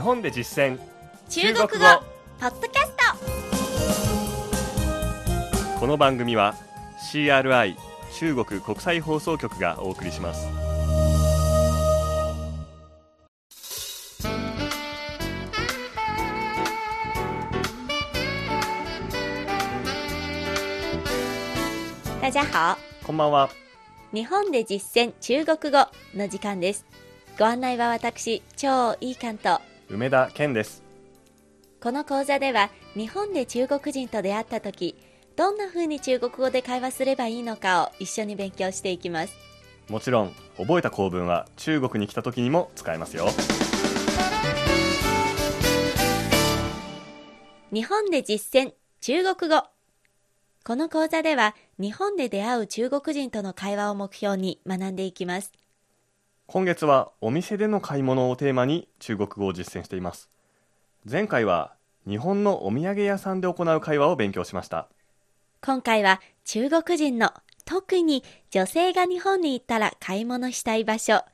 日本で実践。中国語。ポッドキャストこの番組は CRI 中国国際放送局がお送りします。大家好。こんばんは。日本で実践中国語の時間です。ご案内は私超いい関東梅田健です。この講座では日本で中国人と出会った時どんな風に中国語で会話すればいいのかを一緒に勉強していきます。もちろん覚えた構文は中国に来た時にも使えますよ。日本で実践中国語。この講座では日本で出会う中国人との会話を目標に学んでいきます今月はお店での買い物をテーマに中国語を実践しています。前回は日本のお土産屋さんで行う会話を勉強しました。今回は中国人の特に女性が日本に行ったら買い物したい場所化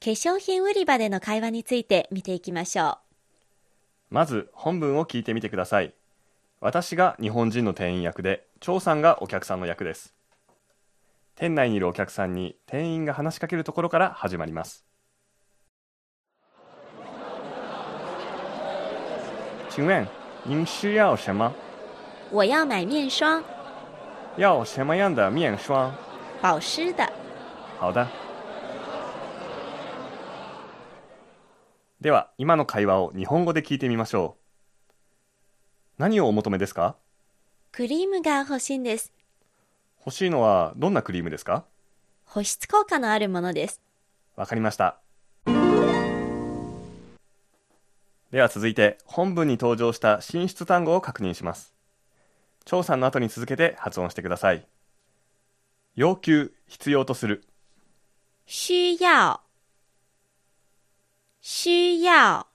粧品売り場での会話について見ていきましょまず本文を聞いてみてください。私が日本人の店員役で張さんがお客さんの役です店内にいるお客さんに店員が話しかけるところから始まります。请问您需要什么？う我要买面霜。要什么样的面霜？保湿的。好的。では今の会話を日本語で聞いてみましょう。何をお求めですか？クリームが欲しいんです欲しいのはどんなクリームですか？保湿効果のあるものです。わかりました。では続いて本文に登場した進出単語を確認します。張さんの後に続けて発音してください。要求必要とする。需要。需要。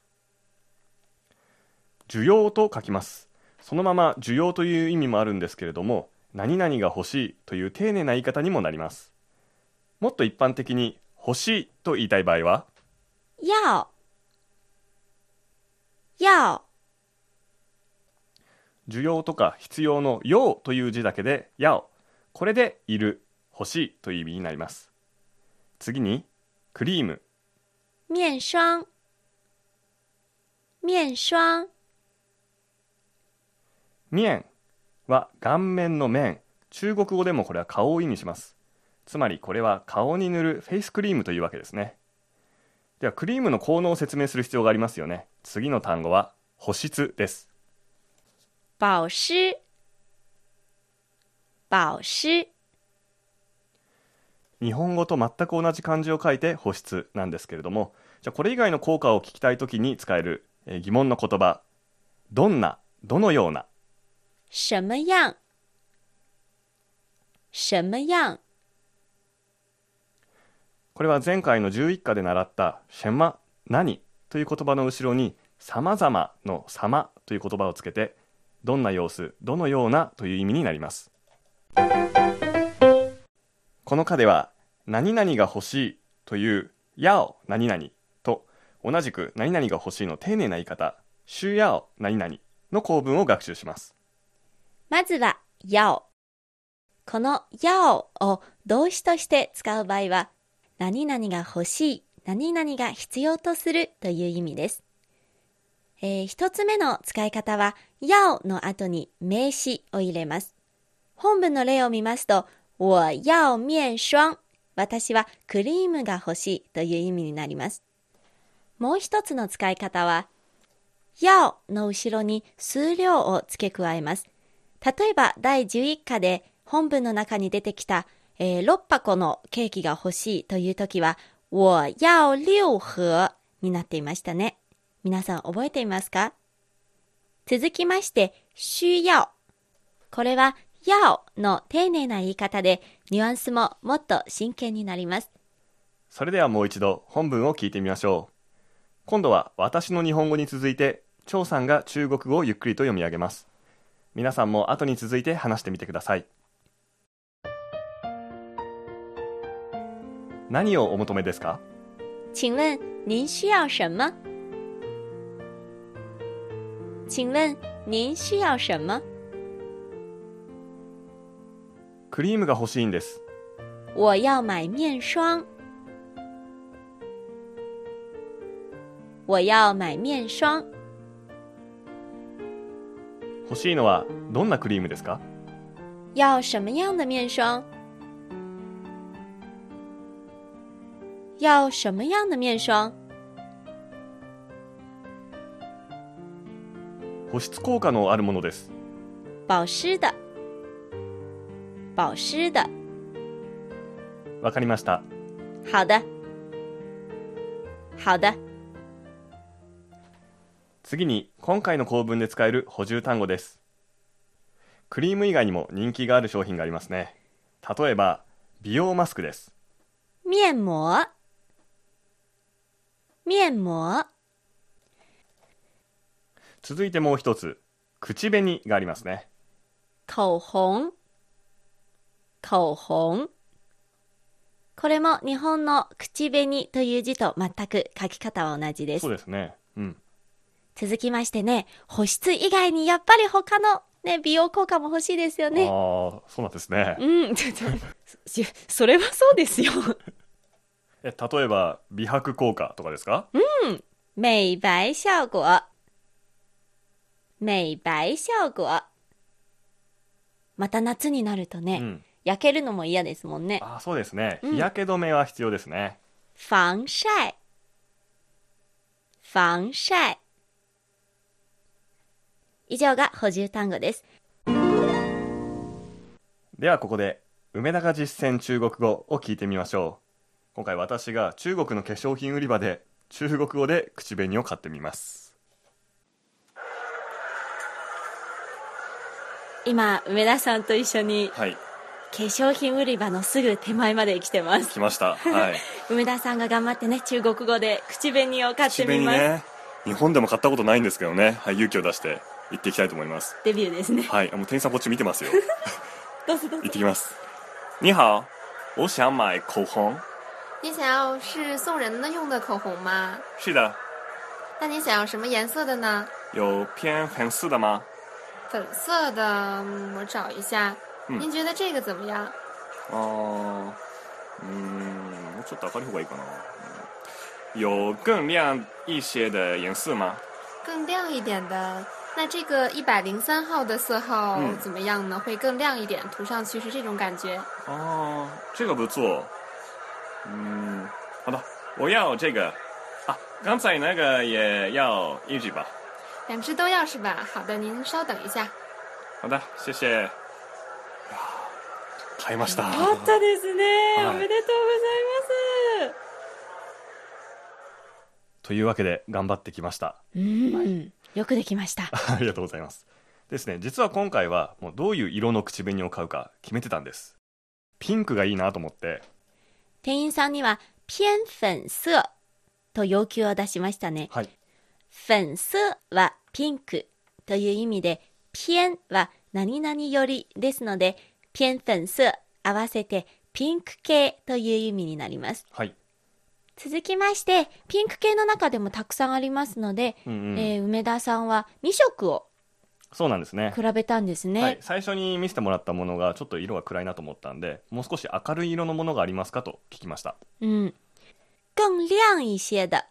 需要と書きます。そのまま需要という意味もあるんですけれども何々が欲しいという丁寧な言い方にもなります。もっと一般的に欲しいと言いたい場合は？要要需要とか必要の要という字だけで要これでいる欲しいという意味になります。次にクリーム。面霜。面霜。面は顔面の面。中国語でもこれは顔を意味します。つまりこれは顔に塗るフェイスクリームというわけですね。ではクリームの効能を説明する必要がありますよね。次の単語は保湿です。保湿。保湿。日本語と全く同じ漢字を書いて保湿なんですけれども。じゃあこれ以外の効果を聞きたいときに使える、えー疑問の言葉。どんなどのような什么样？什么样？これは前回の11課で習った「シェマ」何？という言葉の後ろに「様々」の「様」という言葉をつけてどんな様子どのような？という意味になります。この課では「何々が欲しい」という「やお何々」と同じく「何々が欲しい」の丁寧な言い方「しゅやお何々」の構文を学習します。まずは要この要を動詞として使う場合は何々が欲しい何々が必要とするという意味です、えー一つ目の使い方は要の後に名詞を入れます。本文の例を見ますと我要面霜私はクリームが欲しいという意味になります。もう一つの使い方は要の後ろに数量を付け加えます。例えば第11課で本文の中に出てきた、えー6箱のケーキが欲しいという時は、我要六盒になっていましたね。皆さん覚えていますか？続きまして、需要。これは、要の丁寧な言い方で、ニュアンスももっと真剣になります。それではもう一度本文を聞いてみましょう今度は私の日本語に続いて張さんが中国語をゆっくりと読み上げます皆さんも後に続いて話してみてください何をお求めですか？请问您需要什么？请问您需要什么？クリームが欲しいんです。我要买面霜。我要买面霜。欲しいのはどんなクリームですか？要什么样的面霜？要什么样的面霜？保湿効果のあるものです。保湿的，保湿的。わかりました。好的，好的。次に今回の構文で使える補充単語です。クリーム以外にも人気がある商品がありますね。例えば、美容マスクです。面膜，面膜。続いてもう一つ、口紅がありますね。口紅口紅これも日本の口紅という字と全く書き方は同じですそう。ですね。うん。続きましてね、保湿以外にやっぱり他のね、美容効果も欲しいですよね。ああ、そうなんですね。うん、ちょっと、そそれはそうですよ。え例えば、美白効果とかですか？美白效果。美白效果。また夏になるとね、うん。焼けるのも嫌ですもんね。あそうですね。うん日焼け止めは必要ですね。防晒。防晒。以上が補充単語です。ではここで、梅田が実践中国語を聞いてみましょう。今回私が中国の化粧品売り場で中国語で口紅を買ってみます。今、梅田さんと一緒にはい、化粧品売り場のすぐ手前まで来てます。来ました。はい。梅田さんが頑張ってね、中国語で口紅を買ってみます。ね、日本でも買ったことないんですけどね、はい、勇気を出して行っていきたいと思います。デビューですね。はい、あもう店員さんこっち見てますよ。どうぞどうぞ行って。きます。你好，我想买口红。你想要是送人的用的口红吗？是的，那你想要什么颜色的呢？有偏粉色的吗？粉色的，嗯我找一下。嗯您觉得这个怎么样？哦，嗯，我ちょっと明るい方がいいかな。有更亮一些的颜色吗？更亮一点的。 那这个一百零三号的色号嗯怎么样呢？会更亮一点，涂上去是这种感觉。哦，这个不错。嗯，好的，我要这个。啊，刚才那个也要一支吧。两只都要是吧？好的，您稍等一下。好的，谢谢。買いました。あったですね、はいおめでとうございます。というわけで頑張ってきました。うん、 よくできました。ありがとうございます。ですね、実は今回はもうどういう色の口紅を買うか決めてたんです。ピンクがいいなと思って、店員さんには、偏粉色と要求を出しましたね。はい。粉色はピンクという意味で、偏は何々よりですので、偏粉色合わせてピンク系という意味になります。はい。続きまして、ピンク系の中でもたくさんありますので、うんうんえー梅田さんは2色をそうなんですね。比べたんですね。はい、最初に見せてもらったものがちょっと色が暗いなと思ったんでもう少し明るい色のものがありますかと聞きましたうん。更亮一些的。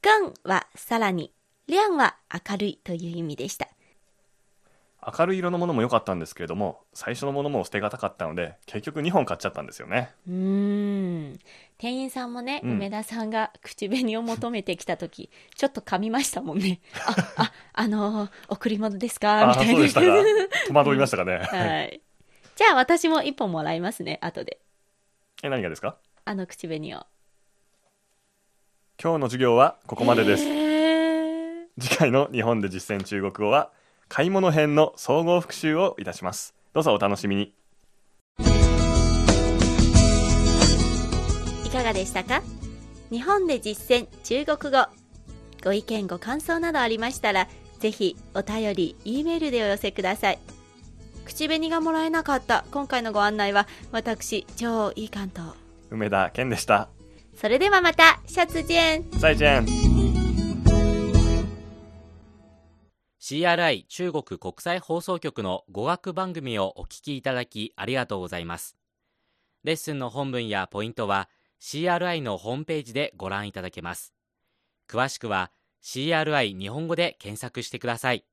更はさらに、亮は明るいという意味でした。明るい色のものも良かったんですけれども最初のものも捨てがたかったので結局2本買っちゃったんですよねうーん。店員さんもね、うん梅田さんが口紅を求めてきたとき、ちょっと噛みましたもんね。あ、あ、あのー贈り物ですか？あみたいな。戸惑いましたかね、はい。じゃあ私も一本もらいますね、後で。え何がですか？あの口紅を。今日の授業はここまでです、へー次回の日本で実践中国語は買い物編の総合復習をいたします。どうぞお楽しみに。いかがでしたか？日本で実践中国語。ご意見ご感想などありましたらぜひお便り E メールでお寄せください。口紅がもらえなかった今回のご案内は私超いい関東梅田健でした。それではまたシャツジェン。再见 CRI 中国国際放送局の語学番組をお聞きいただきありがとうございます。レッスンの本文やポイントは CRI のホームページでご覧いただけます。詳しくは CRI 日本語で検索してください。